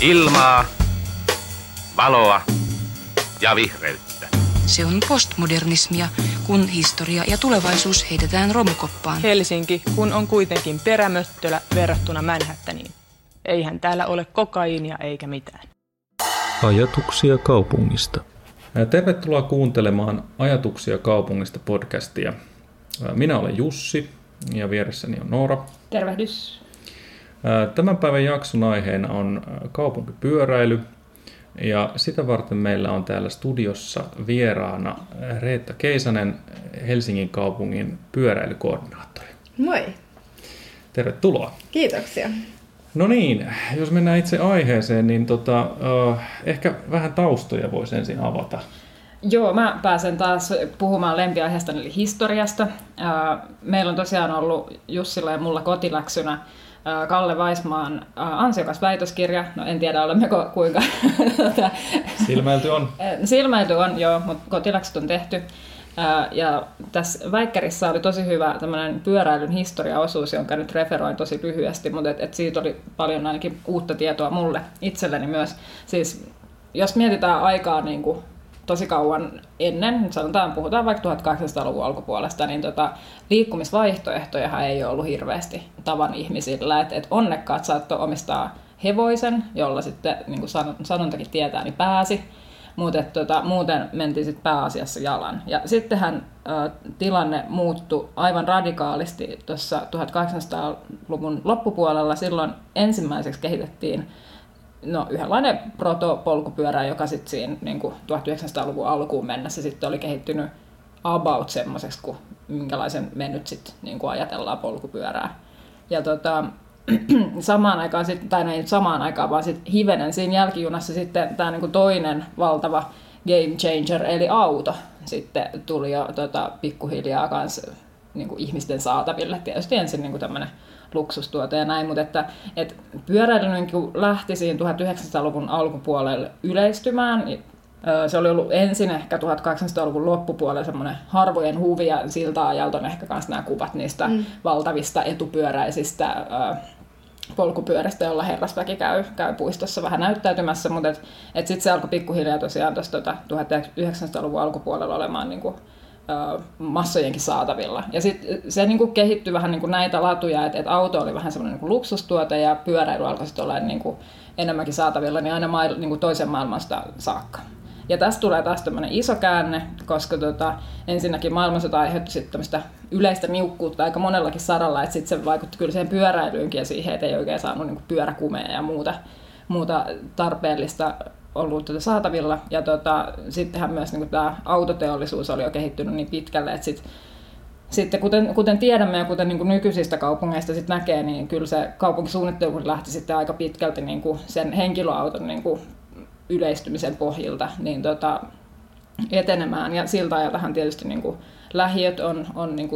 Ilmaa, valoa ja vihreyttä. Se on postmodernismia, kun historia ja tulevaisuus heitetään romukoppaan. Helsinki, kun on kuitenkin perämöttölä verrattuna Manhattaniin. Eihän täällä ole kokaiinia eikä mitään. Ajatuksia kaupungista. Tervetuloa kuuntelemaan Ajatuksia kaupungista podcastia. Minä olen Jussi ja vieressäni on Noora. Tervehdys. Tämän päivän jakson aiheena on kaupunkipyöräily ja sitä varten meillä on täällä studiossa vieraana Reetta Keisanen, Helsingin kaupungin pyöräilykoordinaattori. Moi. Tervetuloa. Kiitoksia. No niin, jos mennään itse aiheeseen, niin tota, uh, ehkä vähän taustoja voisi ensin avata. Joo, mä pääsen taas puhumaan lempiaiheesta eli historiasta. Meillä on tosiaan ollut Jussilla ja mulla kotiläksynä Kalle Vaismaan ansiokas väitöskirja. No en tiedä, olemmeko kuinka... Silmäilty on. Silmäilty on, joo, mutta kotiläksyt on tehty. Ja tässä väikkärissä oli tosi hyvä tämmöinen pyöräilyn historiaosuus, jonka nyt referoin tosi lyhyesti, mutta et, et siitä oli paljon ainakin uutta tietoa mulle itselleni myös. Siis jos mietitään aikaa niin kuin tosi kauan ennen, sanotaan puhutaan vaikka 1800-luvun alkupuolesta, niin tota, liikkumisvaihtoehtoja ei ollut hirveästi tavan ihmisillä. Et, et onnekkaat saattoi omistaa hevoisen, jolla sitten, niin kuin sanontakin tietää, niin pääsi. Mutta tota, muuten mentiin sitten pääasiassa jalan. Ja sittenhän ä, tilanne muuttui aivan radikaalisti tuossa 1800-luvun loppupuolella. Silloin ensimmäiseksi kehitettiin no, yhdenlainen protopolkupyörä, joka sitten siinä niin 1900-luvun alkuun mennessä sitten oli kehittynyt about semmoiseksi, kuin minkälaisen me nyt sitten niin ajatellaan polkupyörää. Ja tota, samaan aikaan, sit, tai ei samaan aikaan, vaan sitten hivenen siinä jälkijunassa sitten tämä niin toinen valtava game changer, eli auto, sitten tuli jo tota, pikkuhiljaa kanssa niin ihmisten saataville. Tietysti ensin niin tämmöinen luksustuote ja näin, mutta että, että pyöräily niin lähti siinä 1900-luvun alkupuolelle yleistymään. Se oli ollut ensin ehkä 1800-luvun loppupuolella semmoinen harvojen huvi ja siltä ajalta on ehkä myös nämä kuvat niistä mm. valtavista etupyöräisistä polkupyörästä, jolla herrasväki käy, käy puistossa vähän näyttäytymässä, mutta et, et sitten se alkoi pikkuhiljaa tosiaan tuossa tota, 1900-luvun alkupuolella olemaan niin kuin, massojenkin saatavilla. Ja sitten se niin kuin kehittyi vähän niin kuin näitä latuja, että, että auto oli vähän semmoinen niin luksustuote ja pyöräily alkoi sitten olla niin kuin enemmänkin saatavilla niin aina mail, niin kuin toisen maailmasta saakka. Ja tästä tulee taas tämmöinen iso käänne, koska tota, ensinnäkin maailmansota aiheutti sitten tämmöistä yleistä niukkuutta aika monellakin saralla, että sitten se vaikutti kyllä siihen pyöräilyynkin ja siihen, että ei oikein saanut niin pyöräkumeja ja muuta, muuta tarpeellista ollut tätä saatavilla. Ja tota, sittenhän myös niin tämä autoteollisuus oli jo kehittynyt niin pitkälle, että sit, sitten kuten, kuten tiedämme ja kuten niin nykyisistä kaupungeista sit näkee, niin kyllä se kaupunkisuunnittelu lähti sitten aika pitkälti niin kuin sen henkilöauton niin yleistymisen pohjilta niin tota, etenemään. Ja siltä ajaltahan tietysti niin kuin lähiöt on, on niin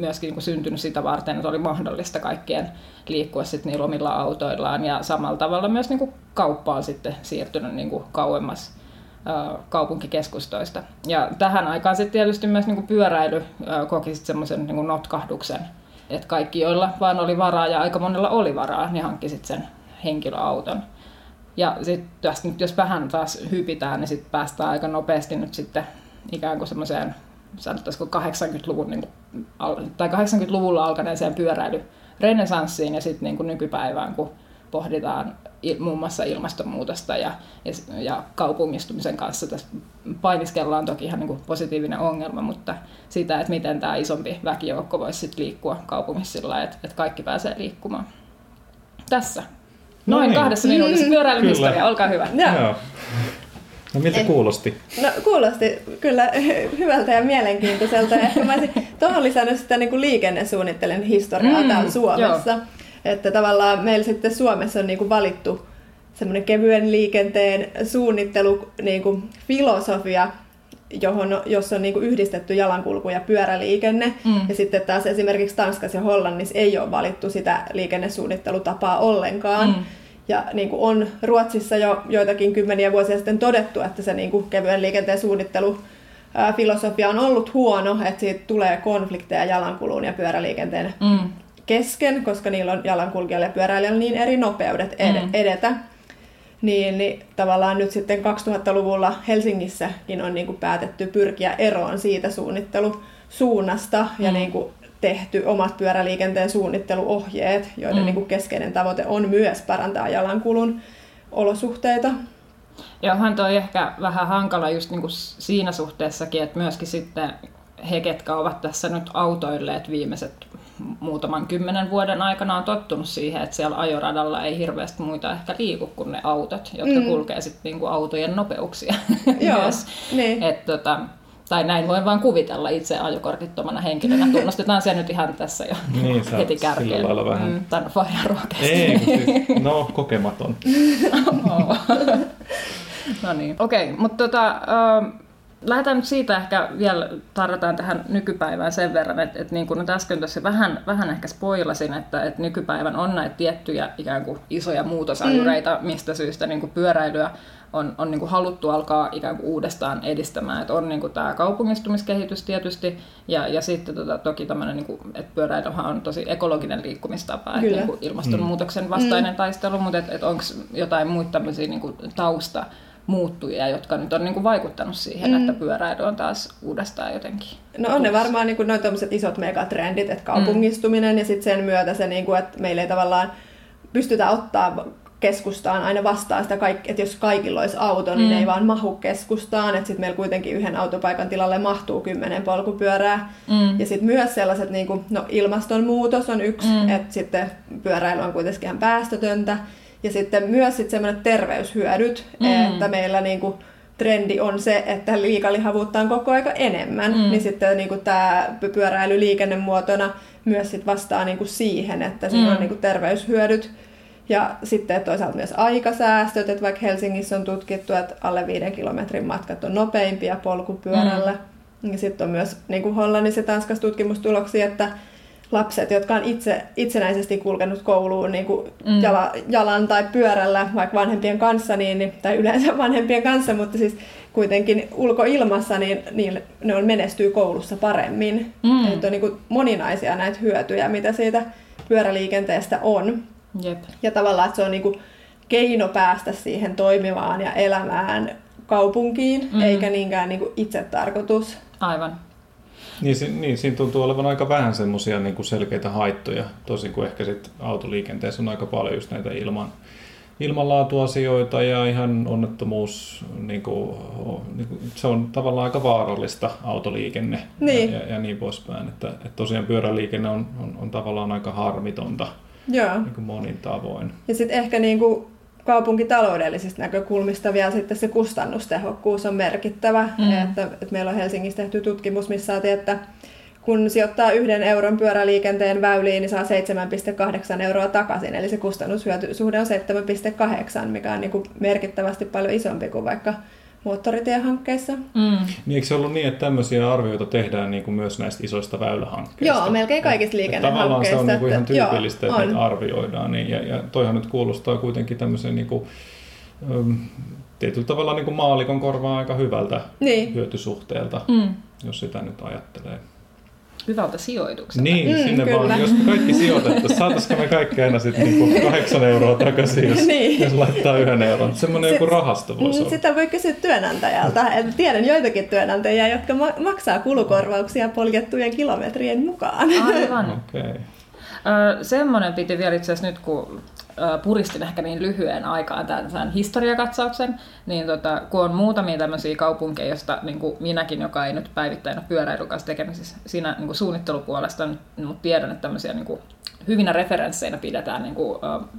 myöskin niin kuin syntynyt sitä varten, että oli mahdollista kaikkien liikkua sitten niillä omilla autoillaan. Ja samalla tavalla myös niin kuin kauppa on sitten siirtynyt niin kuin kauemmas kaupunkikeskustoista. Ja tähän aikaan sitten tietysti myös niin kuin pyöräily koki semmoisen niin notkahduksen, että kaikki, joilla vaan oli varaa ja aika monella oli varaa, niin hankki sitten sen henkilöauton. Ja sitten jos vähän taas hypitään, niin sitten päästään aika nopeasti nyt sitten ikään kuin semmoiseen sanottaisiko 80-luvun, niin kuin, tai 80-luvulla alkaneeseen pyöräily renesanssiin ja sitten niin nykypäivään, kun pohditaan muun muassa ilmastonmuutosta ja, ja, ja kaupungistumisen kanssa. Tässä painiskellaan toki ihan niin kuin positiivinen ongelma, mutta sitä, että miten tämä isompi väkijoukko voisi sit liikkua kaupungissa sillä että, että kaikki pääsee liikkumaan. Tässä. Noin no niin. kahdessa minuutissa pyöräilyn historia, olkaa hyvä. Joo. No miltä kuulosti? No kuulosti kyllä hyvältä ja mielenkiintoiselta. Ja ehkä mä olisin tuohon lisännyt sitä niin kuin liikennesuunnittelen historiaa mm, täällä Suomessa. Joo. Että tavallaan meillä sitten Suomessa on niin kuin valittu semmoinen kevyen liikenteen suunnittelu niin kuin filosofia, johon, jossa on niin kuin yhdistetty jalankulku ja pyöräliikenne. Mm. Ja sitten taas esimerkiksi Tanskassa ja Hollannissa ei ole valittu sitä liikennesuunnittelutapaa ollenkaan. Mm. Ja niin kuin on Ruotsissa jo joitakin kymmeniä vuosia sitten todettu, että se niin kuin kevyen liikenteen suunnittelu filosofia on ollut huono, että siitä tulee konflikteja jalankulun ja pyöräliikenteen mm. kesken, koska niillä on jalankulkijalla ja pyöräilijällä niin eri nopeudet ed- mm. edetä. niin, niin tavallaan nyt sitten 2000-luvulla Helsingissäkin on niin kuin päätetty pyrkiä eroon siitä suunnittelusuunnasta mm. ja niin kuin tehty omat pyöräliikenteen suunnitteluohjeet, joiden mm. niin kuin keskeinen tavoite on myös parantaa jalankulun olosuhteita. Ja onhan toi ehkä vähän hankala just niin kuin siinä suhteessakin, että myöskin sitten he, ketkä ovat tässä nyt autoilleet viimeiset muutaman kymmenen vuoden aikana on tottunut siihen, että siellä ajoradalla ei hirveästi muita ehkä liiku kuin ne autot, jotka mm. kulkee sitten niinku autojen nopeuksia Joo, myös. Niin. Et, tota, tai näin voin vaan kuvitella itse ajokortittomana henkilönä. Tunnustetaan se nyt ihan tässä jo niin, heti kärkeen. Sillä vähän. Mm, tämän Ei, siis, no kokematon. no niin, okei, okay, mutta tota, uh, lähdetään nyt siitä ehkä vielä, tarvitaan tähän nykypäivään sen verran, että, että niin kuin nyt äsken tässä vähän, vähän ehkä spoilasin, että, että nykypäivän on näitä tiettyjä ikään kuin isoja muutosajureita, mm. mistä syystä niin kuin pyöräilyä on, on niin kuin haluttu alkaa ikään kuin uudestaan edistämään. Että on niin kuin tämä kaupungistumiskehitys tietysti, ja, ja sitten tota, toki tämmöinen, niin kuin, että pyöräilyhän on tosi ekologinen liikkumistapa, että niin kuin ilmastonmuutoksen vastainen mm. taistelu, mutta että, että onko jotain muita tämmöisiä niin kuin tausta muuttujia, jotka nyt on niin kuin vaikuttanut siihen, mm. että pyöräily on taas uudestaan jotenkin. No on ne varmaan niin noin isot megatrendit, että kaupungistuminen mm. ja sitten sen myötä se, niin kuin, että meillä ei tavallaan pystytä ottaa keskustaan aina vastaan sitä, että jos kaikilla olisi auto, niin mm. ne ei vaan mahu keskustaan, että sitten meillä kuitenkin yhden autopaikan tilalle mahtuu kymmenen polkupyörää. Mm. Ja sitten myös sellaiset, niin kuin, no ilmastonmuutos on yksi, mm. että sitten pyöräily on kuitenkin ihan päästötöntä. Ja sitten myös sitten semmoiset terveyshyödyt, mm. että meillä niinku trendi on se, että liikalihavuutta on koko aika enemmän, mm. niin sitten niinku tämä pyöräily liikennemuotona myös sit vastaa niinku siihen, että siinä mm. on niinku terveyshyödyt. Ja sitten toisaalta myös aikasäästöt, että vaikka Helsingissä on tutkittu, että alle viiden kilometrin matkat on nopeimpia polkupyörällä. Mm. Ja sitten on myös niin kuin Hollannissa ja Tanskassa tutkimustuloksia, että lapset, jotka on itse, itsenäisesti kulkenut kouluun niin kuin mm. jala, jalan tai pyörällä, vaikka vanhempien kanssa, niin, niin, tai yleensä vanhempien kanssa, mutta siis kuitenkin ulkoilmassa, niin, niin ne on menestyy koulussa paremmin. Mm. Että on niin kuin moninaisia näitä hyötyjä, mitä siitä pyöräliikenteestä on. Jep. Ja tavallaan, että se on niin kuin keino päästä siihen toimivaan ja elämään kaupunkiin, mm. eikä niinkään niin kuin itse tarkoitus. Aivan. Niin, niin, siinä tuntuu olevan aika vähän semmoisia niin selkeitä haittoja, tosin kuin ehkä sit autoliikenteessä on aika paljon just näitä ilman, ilmanlaatuasioita ja ihan onnettomuus, niin kuin, niin kuin, se on tavallaan aika vaarallista autoliikenne niin. Ja, ja, ja niin poispäin. Että, että tosiaan pyöräliikenne on, on, on tavallaan aika harmitonta Joo. Niin kuin monin tavoin. Ja sitten ehkä niin kuin kaupunkitaloudellisista näkökulmista vielä sitten se kustannustehokkuus on merkittävä. Mm. Että, että meillä on Helsingissä tehty tutkimus, missä saatiin, että kun sijoittaa yhden euron pyöräliikenteen väyliin, niin saa 7,8 euroa takaisin. Eli se kustannushyötysuhde on 7,8, mikä on niin kuin merkittävästi paljon isompi kuin vaikka moottoritiehankkeissa. Mm. Niin eikö se ollut niin, että tämmöisiä arvioita tehdään niin kuin myös näistä isoista väylähankkeista? Joo, melkein kaikista liikennehankkeista. Tavallaan se on niin kuin ihan tyypillistä, että, että arvioidaan. Niin, ja, ja toihan nyt kuulostaa kuitenkin tämmöisen niin kuin, tietyllä tavalla niin kuin maalikon korvaa aika hyvältä niin. hyötysuhteelta, mm. jos sitä nyt ajattelee hyvältä sijoitukselta. Niin, mm, sinne kyllä. vaan, jos me kaikki sijoitettaisiin, saataisiko me kaikki aina sitten niinku kahdeksan euroa takaisin, jos, niin. jos laittaa yhden euron. Semmoinen joku rahasto voisi mm, olla. Sitä voi kysyä työnantajalta. Et tiedän joitakin työnantajia, jotka ma- maksaa kulukorvauksia poljettujen kilometrien mukaan. Aivan. Okei. Okay. semmoinen piti vielä itse asiassa nyt, kun puristin ehkä niin lyhyen aikaan tämän historiakatsauksen, niin tota, kun on muutamia tämmöisiä kaupunkeja, joista niin kuin minäkin, joka ei nyt päivittäin ole pyöräilyn kanssa tekemisissä siinä niin kuin suunnittelupuolesta, mutta tiedän, että tämmöisiä niin kuin hyvinä referensseinä pidetään niin kuin,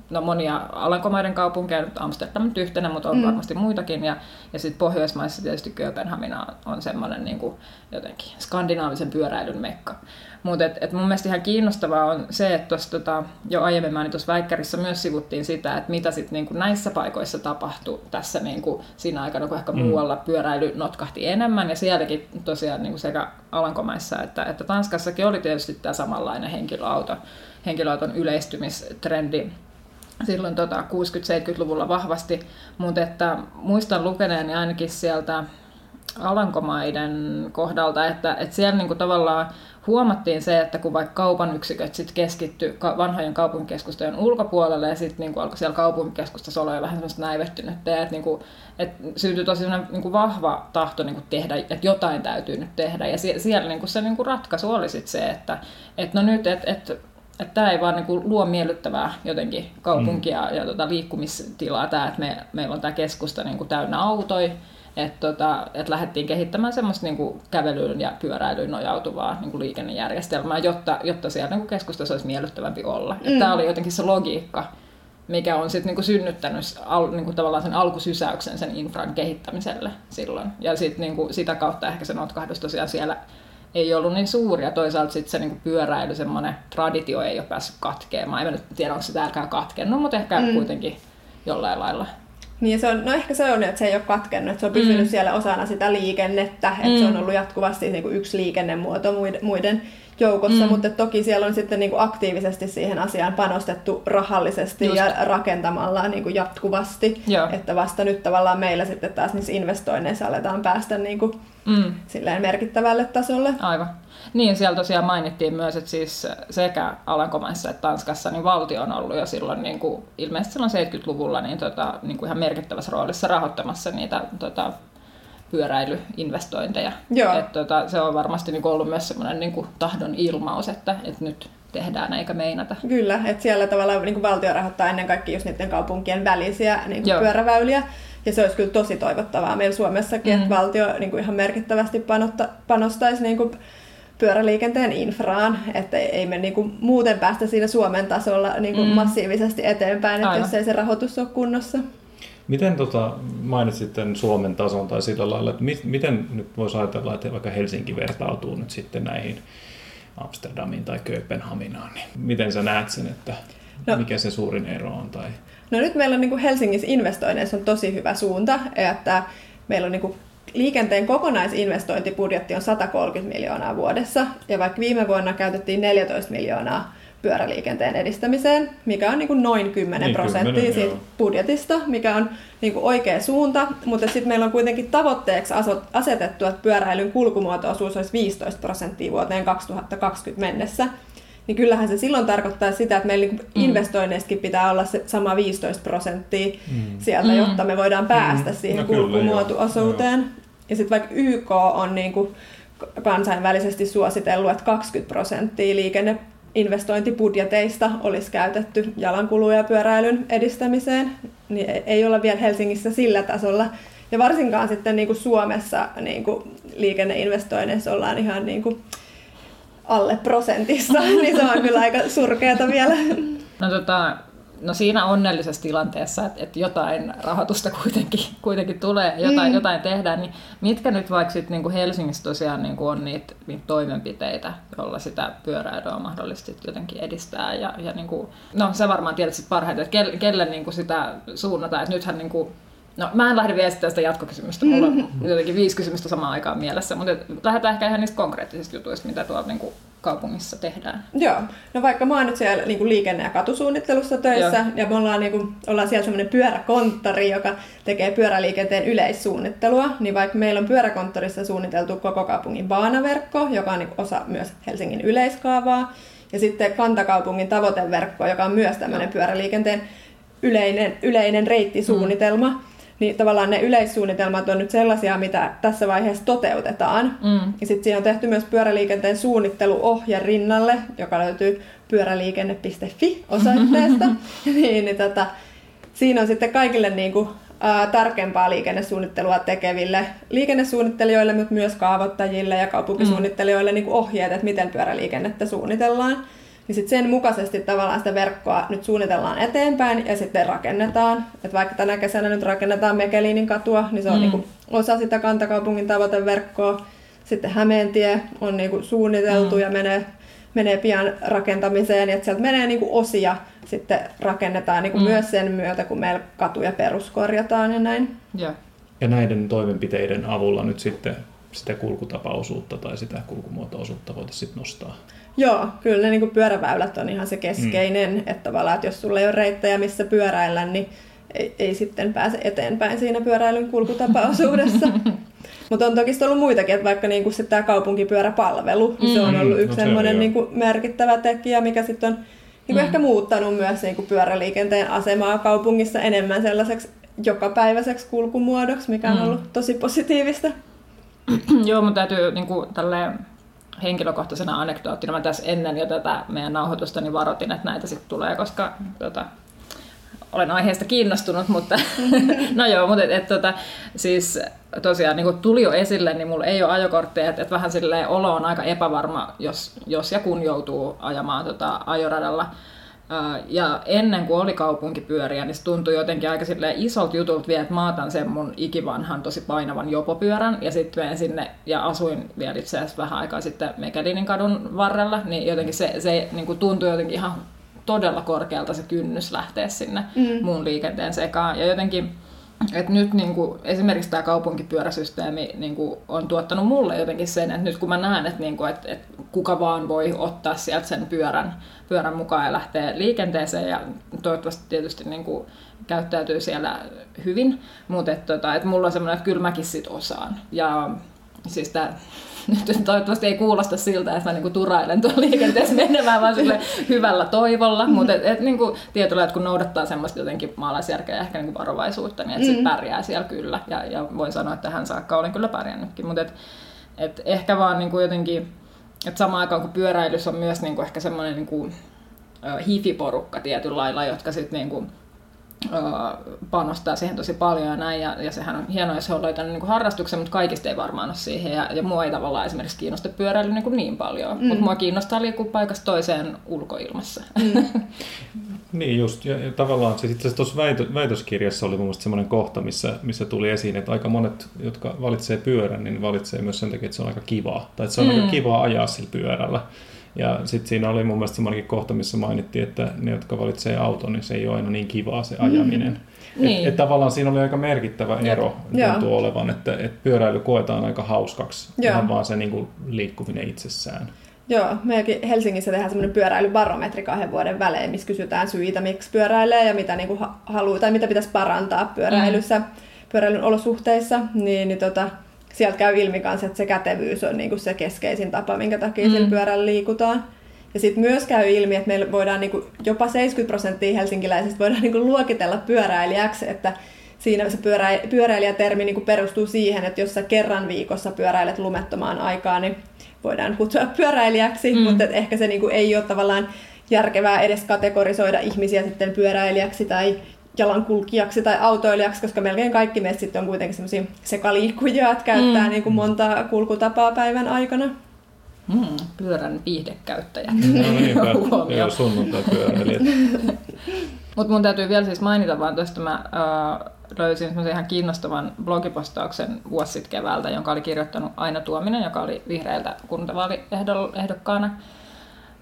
no monia Alankomaiden kaupunkeja, nyt Amsterdam nyt yhtenä, mutta on mm. varmasti muitakin. Ja, ja sitten Pohjoismaissa tietysti Kööpenhamina on, on semmoinen niin kuin, jotenkin skandinaavisen pyöräilyn mekka. Mutta et, et mun mielestä ihan kiinnostavaa on se, että tuossa tota, jo aiemmin mainitussa Väikkärissä myös sivuttiin sitä, että mitä sitten niinku näissä paikoissa tapahtui tässä niinku siinä aikana, kun ehkä mm. muualla pyöräily notkahti enemmän. Ja sielläkin tosiaan niinku sekä Alankomaissa että, että Tanskassakin oli tietysti tämä samanlainen henkilöauto, henkilöauton yleistymistrendi silloin tota 60-70-luvulla vahvasti, mutta että muistan lukeneeni ainakin sieltä Alankomaiden kohdalta, että, että siellä niin kuin tavallaan huomattiin se, että kun vaikka kaupan yksiköt sit keskitty vanhojen kaupunkikeskustojen ulkopuolelle ja sitten niin alkoi siellä kaupunkikeskustassa olla jo vähän semmoista näivettynyttä ja että, niin kuin, että syntyi tosi niin kuin vahva tahto niin kuin tehdä, että jotain täytyy nyt tehdä ja siellä niin kuin se niin kuin ratkaisu oli sit se, että, että no nyt, että, että että tämä ei vaan niin kuin luo miellyttävää jotenkin kaupunkia mm. ja tota liikkumistilaa tämä, että me, meillä on tämä keskusta niin kuin täynnä autoja, että tota, et lähdettiin kehittämään semmoista niinku kävelyyn ja pyöräilyyn nojautuvaa niinku liikennejärjestelmää, jotta, jotta siellä niinku keskustassa olisi miellyttävämpi olla. Mm. Tämä oli jotenkin se logiikka, mikä on sitten niinku synnyttänyt al, niinku tavallaan sen alkusysäyksen sen infran kehittämiselle silloin. Ja sit niinku sitä kautta ehkä se notkahdus tosiaan siellä ei ollut niin suuri ja toisaalta sitten se niinku pyöräily, semmoinen traditio ei ole päässyt katkeamaan. En nyt tiedä, onko se täälläkään katkennut, mutta ehkä mm. kuitenkin jollain lailla. Niin se on, no ehkä se on, että se ei ole katkennut, että se on pysynyt mm. siellä osana sitä liikennettä, että mm. se on ollut jatkuvasti niin kuin yksi liikennemuoto muiden joukossa, mm. mutta toki siellä on sitten niin kuin aktiivisesti siihen asiaan panostettu rahallisesti Just. ja rakentamalla niin kuin jatkuvasti, Joo. että vasta nyt tavallaan meillä sitten taas niissä investoinneissa aletaan päästä niin kuin mm. silleen merkittävälle tasolle. Aivan. Niin, siellä tosiaan mainittiin myös, että siis sekä Alankomaissa että Tanskassa niin valtio on ollut jo silloin, niin kuin, ilmeisesti silloin 70-luvulla, niin, tota, niin kuin ihan merkittävässä roolissa rahoittamassa niitä tota, pyöräilyinvestointeja. Joo. Et, tota, se on varmasti niin kuin ollut myös semmoinen niin kuin tahdon ilmaus, että, että nyt tehdään eikä meinata. Kyllä, että siellä tavallaan niin kuin valtio rahoittaa ennen kaikkea just niiden kaupunkien välisiä niin kuin pyöräväyliä. Ja se olisi kyllä tosi toivottavaa meillä Suomessakin, mm. että valtio niin kuin ihan merkittävästi panotta, panostaisi niin kuin pyöräliikenteen infraan, että ei me niin kuin muuten päästä siinä Suomen tasolla niin kuin mm. massiivisesti eteenpäin, että jos ei se rahoitus ole kunnossa. Miten tota, mainitsit sitten Suomen tason tai sillä lailla, että mi- miten nyt voisi ajatella, että vaikka Helsinki vertautuu nyt sitten näihin Amsterdamiin tai Kööpenhaminaan, niin miten sä näet sen, että no, mikä se suurin ero on? Tai... No nyt meillä on niin kuin Helsingissä investoinneissa on tosi hyvä suunta, että meillä on niin kuin liikenteen kokonaisinvestointibudjetti on 130 miljoonaa vuodessa, ja vaikka viime vuonna käytettiin 14 miljoonaa pyöräliikenteen edistämiseen, mikä on niin kuin noin 10 niin, prosenttia 10, siitä joo. budjetista, mikä on niin kuin oikea suunta, mutta sitten meillä on kuitenkin tavoitteeksi asetettu, että pyöräilyn kulkumuoto-osuus olisi 15 prosenttia vuoteen 2020 mennessä. Niin kyllähän se silloin tarkoittaa sitä, että meillä niin mm. investoinneistakin pitää olla se sama 15 prosenttia mm. sieltä, mm. jotta me voidaan päästä mm. siihen no, kulkumuoto-osuuteen. Ja sitten vaikka YK on niin kuin kansainvälisesti suositellut, että 20 prosenttia liikenne investointibudjeteista olisi käytetty jalankulu- ja pyöräilyn edistämiseen, niin ei olla vielä Helsingissä sillä tasolla. Ja varsinkaan sitten niin kuin Suomessa niin kuin liikenneinvestoinneissa ollaan ihan niin kuin alle prosentissa, niin se on kyllä aika surkeata vielä. No tota, no siinä onnellisessa tilanteessa, että, että jotain rahoitusta kuitenkin, kuitenkin tulee, jotain, mm. jotain tehdään, niin mitkä nyt vaikka sit niin kuin Helsingissä tosiaan niin kuin on niitä, niitä toimenpiteitä, joilla sitä pyöräilyä on mahdollisesti jotenkin edistää. Ja, ja niin kuin, no sä varmaan tiedät sit parhaiten, että kelle, kelle niin kuin sitä suunnataan. Että nythän niin kuin, No, mä en lähde vielä sitä jatkokysymystä, mulla on jotenkin viisi kysymystä samaan aikaan mielessä, mutta lähdetään ehkä ihan niistä konkreettisista jutuista, mitä tuolla niin kuin kaupungissa tehdään? Joo, no vaikka mä oon nyt siellä niin kuin liikenne- ja katusuunnittelussa töissä, Joo. ja me ollaan, niin kuin, ollaan siellä semmoinen pyöräkonttori, joka tekee pyöräliikenteen yleissuunnittelua, niin vaikka meillä on pyöräkonttorissa suunniteltu koko kaupungin baanaverkko, joka on niin osa myös Helsingin yleiskaavaa, ja sitten kantakaupungin tavoiteverkko, joka on myös tämmöinen pyöräliikenteen yleinen, yleinen reittisuunnitelma. Mm niin tavallaan ne yleissuunnitelmat on nyt sellaisia, mitä tässä vaiheessa toteutetaan. Mm. Ja sitten siinä on tehty myös pyöräliikenteen suunnitteluohje rinnalle, joka löytyy pyöräliikenne.fi osoitteesta. niin, niin tota, siinä on sitten kaikille niin kuin, ää, tarkempaa liikennesuunnittelua tekeville liikennesuunnittelijoille, mutta myös kaavoittajille ja kaupunkisuunnittelijoille mm. niin kuin ohjeet, että miten pyöräliikennettä suunnitellaan niin sitten sen mukaisesti tavallaan sitä verkkoa nyt suunnitellaan eteenpäin ja sitten rakennetaan. Et vaikka tänä kesänä nyt rakennetaan Mekelinin katua, niin se on mm. niinku osa sitä kantakaupungin tavoiteverkkoa. Sitten Hämeentie on niinku suunniteltu mm. ja menee, menee pian rakentamiseen, ja sieltä menee niinku osia sitten rakennetaan niinku mm. myös sen myötä, kun meillä katuja peruskorjataan ja näin. Yeah. Ja näiden toimenpiteiden avulla nyt sitten sitä kulkutapaosuutta tai sitä kulkumuoto-osuutta voitaisiin sitten nostaa. Joo, kyllä ne niin kuin pyöräväylät on ihan se keskeinen, mm. että tavallaan, että jos sulla ei ole reittejä, missä pyöräillä, niin ei, ei sitten pääse eteenpäin siinä pyöräilyn kulkutapaosuudessa. Mutta on toki ollut muitakin, että vaikka niinku sit tämä kaupunkipyöräpalvelu, niin se on ollut Mm. yksi No se semmoinen niinku merkittävä tekijä, mikä sitten on niinku ehkä muuttanut myös niinku pyöräliikenteen asemaa kaupungissa enemmän sellaiseksi jokapäiväiseksi kulkumuodoksi, mikä on ollut tosi positiivista. Joo, mutta täytyy niin kuin, tälleen henkilökohtaisena anekdoottina, mä tässä ennen jo tätä meidän nauhoitusta niin varoitin, että näitä sitten tulee, koska tota, olen aiheesta kiinnostunut, mutta no joo, mutta et, et, tota, siis tosiaan niin tuli jo esille, niin mulla ei ole ajokortteja, että et vähän silleen olo on aika epävarma, jos, jos ja kun joutuu ajamaan tota, ajoradalla. Ja ennen kuin oli kaupunkipyöriä, niin se tuntui jotenkin aika isolta jutulta vielä, että mä otan sen mun ikivanhan tosi painavan jopopyörän ja sitten menen sinne ja asuin vielä itse asiassa vähän aikaa sitten Mekedinin kadun varrella, niin jotenkin se, se niin kuin tuntui jotenkin ihan todella korkealta se kynnys lähteä sinne mm. muun liikenteen sekaan. Ja jotenkin, että nyt niin kuin, esimerkiksi tämä kaupunkipyöräsysteemi niin kuin, on tuottanut mulle jotenkin sen, että nyt kun mä näen, että, niin kuin, että, että kuka vaan voi ottaa sieltä sen pyörän, pyörän mukaan ja lähteä liikenteeseen ja toivottavasti tietysti niin kuin, käyttäytyy siellä hyvin, mutta että, tota, että mulla on semmoinen, että kyllä mäkin sit osaan. Ja siis tää, nyt toivottavasti ei kuulosta siltä, että mä niinku turailen tuolla liikenteessä menemään, vaan sille hyvällä toivolla, mutta et, et, niinku, tietyllä, että kun noudattaa semmoista jotenkin maalaisjärkeä ja ehkä niinku varovaisuutta, niin että sit pärjää siellä kyllä. Ja, ja voin sanoa, että tähän saakka olen kyllä pärjännytkin, mutta et, et ehkä vaan niinku jotenkin, että samaan aikaan kun pyöräilys on myös niinku ehkä semmoinen niinku, hifiporukka tietyllä lailla, jotka sitten niinku, panostaa siihen tosi paljon ja näin, ja, ja sehän on hienoa, jos he on löytänyt niin harrastuksen, mutta kaikista ei varmaan ole siihen, ja, ja mua ei tavallaan esimerkiksi kiinnosta pyöräily niin, kuin niin paljon, mm. mutta mua kiinnostaa liikkua paikasta toiseen ulkoilmassa. Mm. Niin just, ja, ja tavallaan siis itse asiassa tuossa väitö, väitöskirjassa oli mun mielestä semmoinen kohta, missä, missä tuli esiin, että aika monet, jotka valitsee pyörän, niin valitsee myös sen takia, että se on aika kivaa, tai että se on mm. aika kivaa ajaa sillä pyörällä. Ja sitten siinä oli mun mielestä semmoinenkin kohta, missä mainittiin, että ne, jotka valitsee auton, niin se ei ole aina niin kivaa se ajaminen. Mm. Niin. Et, et tavallaan siinä oli aika merkittävä ero, Joo. tuntuu olevan, että et pyöräily koetaan aika hauskaksi, Joo. ihan vaan se niin kuin, liikkuminen itsessään. Joo, meilläkin Helsingissä tehdään semmoinen pyöräilybarometri kahden vuoden välein, missä kysytään syitä, miksi pyöräilee ja mitä niinku ha- haluaa tai mitä pitäisi parantaa pyöräilyssä, mm. pyöräilyn olosuhteissa. Niin, niin tota, sieltä käy ilmi kanssa, että se kätevyys on niinku se keskeisin tapa, minkä takia mm. sillä pyörällä liikutaan. Ja sitten myös käy ilmi, että meillä voidaan niinku, jopa 70 prosenttia helsinkiläisistä voidaan niinku luokitella pyöräilijäksi, että siinä se pyörä, pyöräilijätermi niinku perustuu siihen, että jos sä kerran viikossa pyöräilet lumettomaan aikaan, niin voidaan kutsua pyöräilijäksi, mm. mutta ehkä se niinku ei ole tavallaan järkevää edes kategorisoida ihmisiä sitten pyöräilijäksi tai jalankulkijaksi tai autoilijaksi, koska melkein kaikki meistä sitten on kuitenkin semmoisia sekaliikkujia, että käyttää mm. niinku monta kulkutapaa päivän aikana. Mm, pyörän viihdekäyttäjät. No niinpä, joo, pyöräilijät. Mutta mun täytyy vielä siis mainita vaan tuosta, mä äh, löysin semmoisen ihan kiinnostavan blogipostauksen vuosi sitten keväältä, jonka oli kirjoittanut Aina Tuominen, joka oli vihreältä kuntavaaliehdokkaana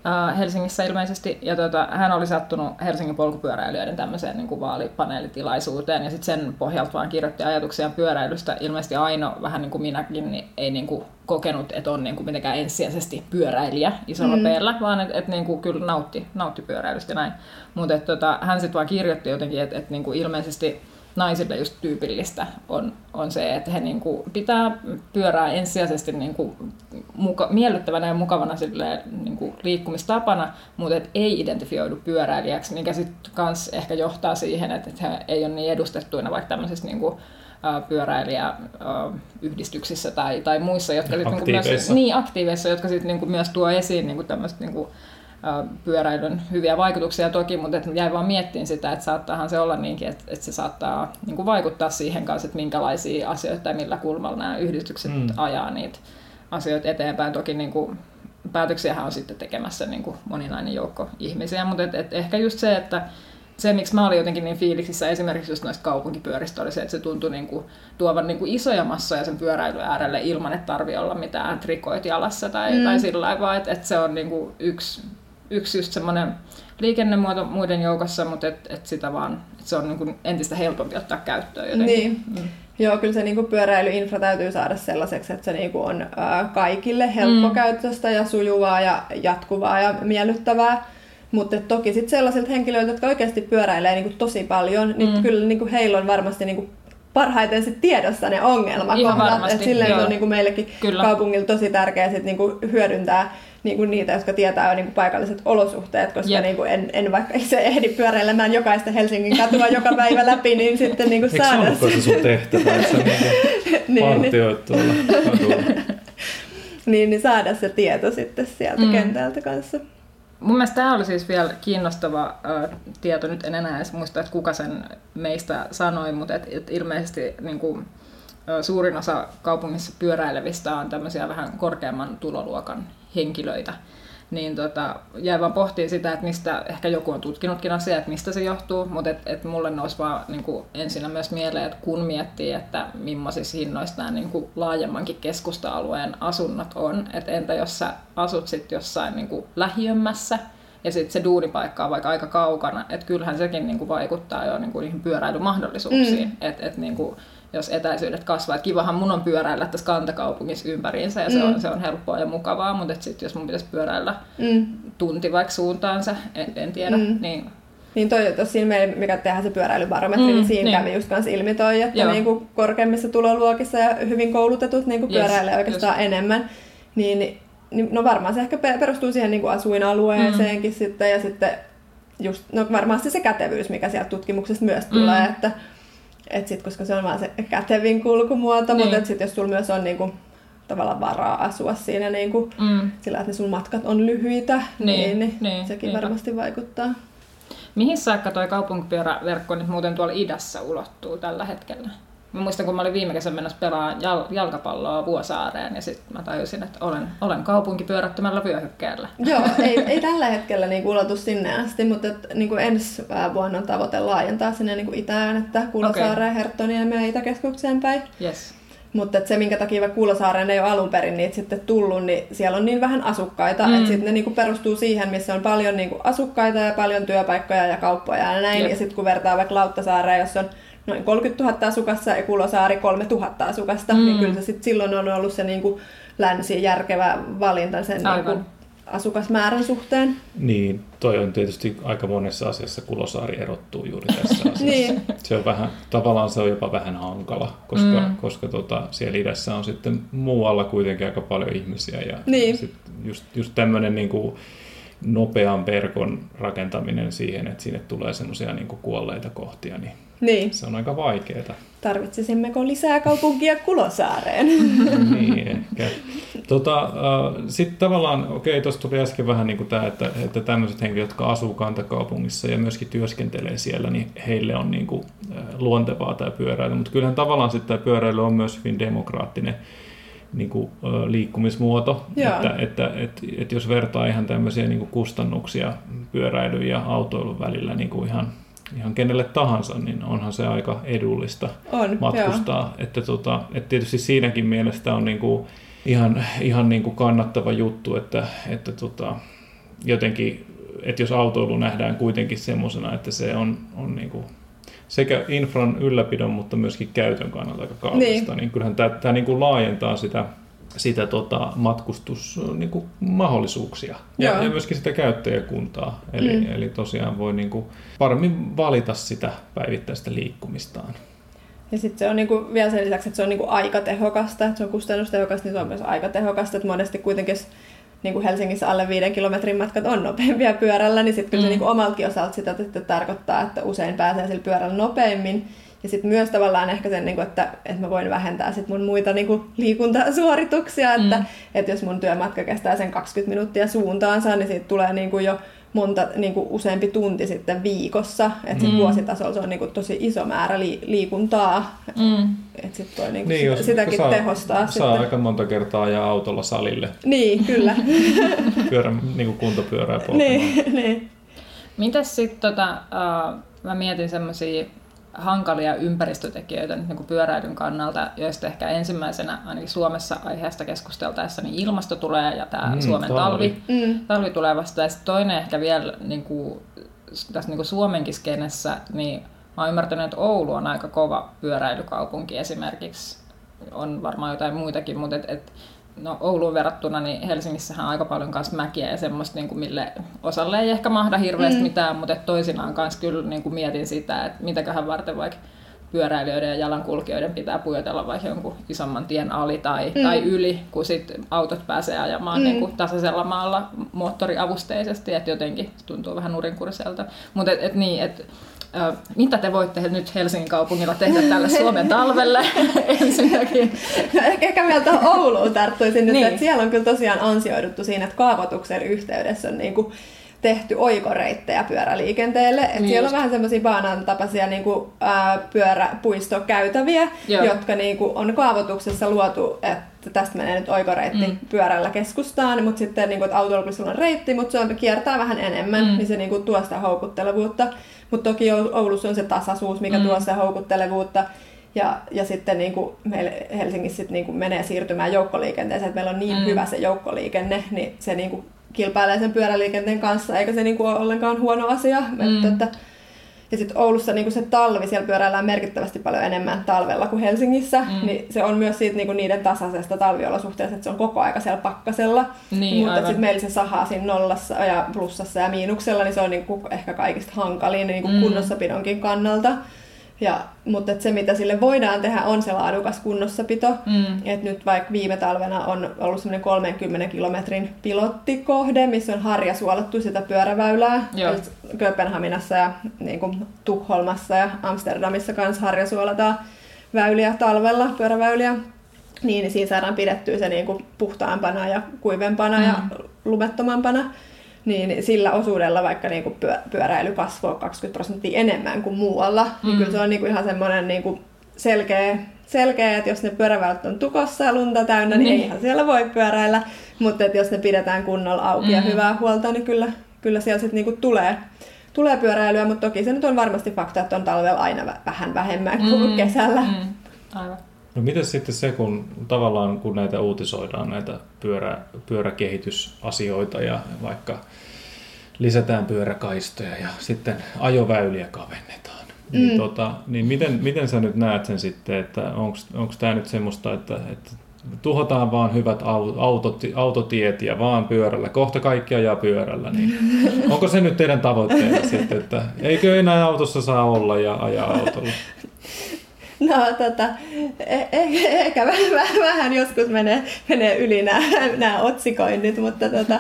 äh, Helsingissä ilmeisesti. Ja tota, hän oli sattunut Helsingin polkupyöräilijöiden tämmöiseen niin kuin vaalipaneelitilaisuuteen ja sitten sen pohjalta vaan kirjoitti ajatuksia pyöräilystä. Ilmeisesti Aino, vähän niin kuin minäkin, niin ei niin kuin kokenut, että on niin kuin mitenkään ensisijaisesti pyöräilijä isolla mm. peellä, vaan että et niin kuin kyllä nautti, nautti pyöräilystä näin. Mutta tota, hän sitten vaan kirjoitti jotenkin, että et niin kuin ilmeisesti naisille just tyypillistä on, on se, että he niin kuin pitää pyörää ensisijaisesti niin kuin muka, miellyttävänä ja mukavana silleen, niin kuin liikkumistapana, mutta et ei identifioidu pyöräilijäksi, mikä sitten kans ehkä johtaa siihen, että, että he ei ole niin edustettuina vaikka tämmöisissä niin kuin, pyöräilijäyhdistyksissä tai, tai muissa, jotka sit niinku myös, niin, aktiiveissa, jotka sitten niinku myös tuo esiin niinku tämmöistä niinku, ä, pyöräilyn hyviä vaikutuksia toki, mutta et jäin vaan miettimään sitä, että saattaahan se olla niinkin, että, että se saattaa niinku vaikuttaa siihen kanssa, että minkälaisia asioita tai millä kulmalla nämä yhdistykset mm. ajaa niitä asioita eteenpäin. Toki niinku, päätöksiähän on sitten tekemässä niinku moninainen joukko ihmisiä, mutta et, et ehkä just se, että se, miksi mä olin jotenkin niin fiiliksissä esimerkiksi just noista kaupunkipyöristä, oli se, että se tuntui niin kuin, tuovan niin kuin isoja massoja sen pyöräilyn äärelle ilman, että tarvii olla mitään trikoit jalassa tai, mm. tai sillä lailla, vaan että, että se on niin kuin yksi, yksi just semmoinen liikennemuoto muiden joukossa, mutta että, että sitä vaan, että se on niin kuin entistä helpompi ottaa käyttöön jotenkin. Niin. Mm. Joo, kyllä se niinku pyöräilyinfra täytyy saada sellaiseksi, että se niinku on ää, kaikille helppokäyttöistä ja sujuvaa ja jatkuvaa ja miellyttävää. Mutta toki sitten sellaisilta henkilöiltä, jotka oikeasti pyöräilee niinku tosi paljon, niin Mm. kyllä niinku heillä on varmasti niinku parhaiten sit tiedossa ne ongelmakohdat. Että silleen joo. se on niin kuin meillekin Kyllä. kaupungilla tosi tärkeää sit niin kuin hyödyntää niin kuin niitä, jotka tietää jo niin kuin paikalliset olosuhteet, koska yep. niin kuin en, en vaikka itse ehdi pyöräilemään jokaista Helsingin katua joka päivä läpi, niin sitten niin kuin Eikö saada... Eikö se sun tehtävä, että sä niin, niin, tuolla niin, niin saada se tieto sitten sieltä mm. kentältä kanssa. Mun mielestä tämä oli siis vielä kiinnostava äh, tieto, nyt en enää edes muista, että kuka sen meistä sanoi, mutta et, et ilmeisesti niin kuin, äh, suurin osa kaupungissa pyöräilevistä on tämmöisiä vähän korkeamman tuloluokan henkilöitä niin tota, jäi vaan pohtiin sitä, että mistä, ehkä joku on tutkinutkin asiaa, että mistä se johtuu, mutta et, et mulle nousi vaan niin kuin ensinnä myös mieleen, että kun miettii, että millaisissa hinnoissa nämä niin kuin laajemmankin keskusta-alueen asunnot on, että entä jos sä asut sitten jossain niin kuin lähiömmässä, ja sitten se duunipaikka on vaikka aika kaukana, että kyllähän sekin niin kuin vaikuttaa jo niin kuin niihin pyöräilymahdollisuuksiin, mm. että et, niin kuin, jos etäisyydet kasvaa. Et kivahan mun on pyöräillä tässä kantakaupungissa ympäriinsä ja se, mm. on, se on helppoa ja mukavaa, mutta sitten jos mun pitäisi pyöräillä mm. tunti vaikka suuntaansa, en, en tiedä, mm. niin niin toi, siinä meillä, mikä tehdään se pyöräilybarometri, mm, niin siinä niin. kävi just kanssa ilmi toi, että niin kuin korkeimmissa tuloluokissa ja hyvin koulutetut niin kuin pyöräilee yes, oikeastaan just. enemmän. Niin, niin, no varmaan se ehkä perustuu siihen niin kuin asuinalueeseenkin mm. sitten ja sitten just, no varmasti se kätevyys, mikä sieltä tutkimuksesta myös tulee, mm. että et sit, koska se on vaan se kätevin kulkumuoto, niin. mutta sit, jos sulla myös on niinku, tavallaan varaa asua siinä niinku, mm. sillä, että ne sun matkat on lyhyitä, niin, niin, niin, niin sekin niinpä. varmasti vaikuttaa. Mihin saakka toi kaupunkipyöräverkko nyt muuten tuolla idässä ulottuu tällä hetkellä? Mä muistan, kun mä olin viime kesän menossa pelaamaan jal- jalkapalloa Vuosaareen ja sitten mä tajusin, että olen, olen kaupunkipyörättömällä vyöhykkeellä. Joo, ei, ei tällä hetkellä niin ulotu sinne asti, mutta et, niin kuin ensi vuonna on tavoite laajentaa sinne niin kuin itään, että Kuulosaareen, okay. Herttoniemeen ja Itäkeskukseen päin. Yes. Mutta se, minkä takia Kuulosaareen ei ole alun perin niitä sitten tullut, niin siellä on niin vähän asukkaita, mm. että sitten ne niinku perustuu siihen, missä on paljon niinku asukkaita ja paljon työpaikkoja ja kauppoja ja näin. Yep. Ja sitten kun vertaa vaikka Lauttasaareen, jos on noin 30 000 asukasta ja Kulosaari 3 000 asukasta, niin mm. niin kyllä se sit silloin on ollut se niin kuin länsi järkevä valinta sen niin kuin asukasmäärän suhteen. Niin, toi on tietysti aika monessa asiassa Kulosaari erottuu juuri tässä asiassa. niin. Se on vähän, tavallaan se on jopa vähän hankala, koska, mm. koska tota, siellä idässä on sitten muualla kuitenkin aika paljon ihmisiä ja niin. sit just, just tämmöinen niin kuin, nopean verkon rakentaminen siihen, että sinne tulee semmoisia niin kuolleita kohtia, niin niin. Se on aika vaikeaa. Tarvitsisimmeko lisää kaupunkia Kulosaareen? niin, ehkä. Tota, äh, Sitten tavallaan, okei, okay, tuossa tuli äsken vähän niin kuin tämä, että, että tämmöiset henkilöt, jotka asuu kantakaupungissa ja myöskin työskentelee siellä, niin heille on niin kuin, äh, luontevaa tämä pyöräily. Mutta kyllähän tavallaan sitten tämä pyöräily on myös hyvin demokraattinen niin kuin, äh, liikkumismuoto. Että, että, että, että jos vertaa ihan tämmöisiä niin kuin kustannuksia pyöräilyn ja autoilun välillä niin kuin ihan ihan kenelle tahansa, niin onhan se aika edullista on, matkustaa. Että, tota, että tietysti siinäkin mielestä on niinku ihan, ihan niinku kannattava juttu, että, että tota, jotenkin, että jos autoilu nähdään kuitenkin semmoisena, että se on, on niinku sekä infran ylläpidon, mutta myöskin käytön kannalta aika kallista, niin, niin kyllähän tämä, tämä niinku laajentaa sitä sitä tota, matkustusmahdollisuuksia niin ja, ja myöskin sitä käyttäjäkuntaa. Eli, mm. eli tosiaan voi niin kuin, paremmin valita sitä päivittäistä liikkumistaan. Ja sitten se on niinku, vielä sen lisäksi, että se on niinku aikatehokasta, että se on kustannustehokasta, niin se on myös aikatehokasta, että monesti kuitenkin niin kuin Helsingissä alle viiden kilometrin matkat on nopeampia pyörällä, niin sitten kyllä mm. se niin kuin omaltakin osalta sitä että tarkoittaa, että usein pääsee sillä pyörällä nopeammin. Ja sitten myös tavallaan ehkä sen, niinku, että, että mä voin vähentää sit mun muita niinku, liikuntasuorituksia, että, mm. että jos mun työmatka kestää sen 20 minuuttia suuntaansa, niin siitä tulee niinku jo monta, niin kuin useampi tunti sitten viikossa. Että mm. vuositasolla se on niin kuin tosi iso määrä li, liikuntaa. Mm. Että sit toi niin kuin niin, sitä, sitäkin saa, tehostaa. Saa sitten. aika monta kertaa ajaa autolla salille. Niin, kyllä. Pyörä, niin kuin kuntopyörää niin, niin. Mitäs sitten, tota, uh, mä mietin semmoisia hankalia ympäristötekijöitä niin kuin pyöräilyn kannalta, joista ehkä ensimmäisenä ainakin Suomessa aiheesta keskusteltaessa niin ilmasto tulee ja tämä mm, Suomen talvi, talvi, mm. talvi tulee vasta. Ja toinen ehkä vielä niin kuin, tässä niin kuin Suomenkin skenessä, niin mä oon ymmärtänyt, että Oulu on aika kova pyöräilykaupunki esimerkiksi. On varmaan jotain muitakin, mutta et, et, no Ouluun verrattuna, niin Helsingissähän on aika paljon myös mäkiä ja semmoista, niin kuin mille osalle ei ehkä mahda hirveästi mm. mitään, mutta toisinaan kanssa kyllä niin kuin mietin sitä, että mitäköhän varten vaikka pyöräilijöiden ja jalankulkijoiden pitää pujotella vaikka jonkun isomman tien ali tai, mm. tai yli, kun sit autot pääsee ajamaan mm. niin kuin tasaisella maalla moottoriavusteisesti, että jotenkin tuntuu vähän nurinkuriselta. Mutta et, et niin, että mitä te voitte nyt Helsingin kaupungilla tehdä tälle Suomen talvelle ensinnäkin? No, ehkä vielä tuohon Ouluun tarttuisin nyt, niin. että siellä on kyllä tosiaan ansioiduttu siinä, että kaavoituksen yhteydessä on niin kuin tehty oikoreittejä pyöräliikenteelle. Et niin siellä just. on vähän semmoisia baanan tapaisia niin kuin, ää, pyöräpuistokäytäviä, Joo. jotka niin kuin, on kaavoituksessa luotu, että tästä menee nyt oikoreitti mm. pyörällä keskustaan, mutta sitten niin kuin, että autolla on reitti, mutta se on, kiertää vähän enemmän, mm. niin se niin kuin, tuo sitä houkuttelevuutta. Mutta toki Oulussa on se tasaisuus, mikä mm. tuo sitä houkuttelevuutta. Ja, ja sitten niin kuin meillä Helsingissä sit niin kuin menee siirtymään joukkoliikenteeseen, että meillä on niin mm. hyvä se joukkoliikenne, niin se niin kuin kilpailee sen pyöräliikenteen kanssa, eikä se niin kuin ole ollenkaan huono asia. Mm. Että, ja sitten Oulussa niin se talvi, siellä pyöräillään merkittävästi paljon enemmän talvella kuin Helsingissä, mm. niin se on myös siitä niin niiden tasaisesta talviolosuhteesta, että se on koko aika siellä pakkasella. Niin, Mutta sitten meillä se sahaa siinä nollassa ja plussassa ja miinuksella, niin se on niin kuin ehkä kaikista hankalin niin kuin mm. kunnossapidonkin kannalta. Ja, mutta se, mitä sille voidaan tehdä, on se laadukas kunnossapito. Mm. Et nyt vaikka viime talvena on ollut semmoinen 30 kilometrin pilottikohde, missä on harjasuolattu sitä pyöräväylää. Kööpenhaminassa ja niin kuin Tukholmassa ja Amsterdamissa kanssa harjasuolataan väyliä talvella, pyöräväyliä. Niin, niin siinä saadaan pidettyä se niin kuin puhtaampana ja kuivempana mm. ja lumettomampana niin sillä osuudella vaikka niin kuin pyöräily kasvoi 20 prosenttia enemmän kuin muualla, niin mm. niin kyllä se on niin kuin ihan semmoinen niin kuin selkeä, selkeä, että jos ne pyöräväylät on tukossa ja lunta täynnä, niin, niin. eihän siellä voi pyöräillä, mutta että jos ne pidetään kunnolla auki mm. ja hyvää huolta, niin kyllä, kyllä siellä sitten niin tulee, tulee pyöräilyä, mutta toki se nyt on varmasti fakta, että on talvella aina vähän vähemmän kuin mm. kesällä. Mm. Aivan. No miten sitten se, kun tavallaan kun näitä uutisoidaan, näitä pyörä, pyöräkehitysasioita ja vaikka lisätään pyöräkaistoja ja sitten ajoväyliä kavennetaan, niin mm. niin, tota, niin miten, miten sä nyt näet sen sitten, että onko tämä nyt semmoista, että, että tuhotaan vaan hyvät autot, autotiet ja vaan pyörällä, kohta kaikki ajaa pyörällä, niin onko se nyt teidän tavoitteena sitten, että eikö enää autossa saa olla ja ajaa autolla? No tota, e- e- ehkä vähän, vähän joskus menee, menee yli nämä, nämä otsikoinnit, mutta tota,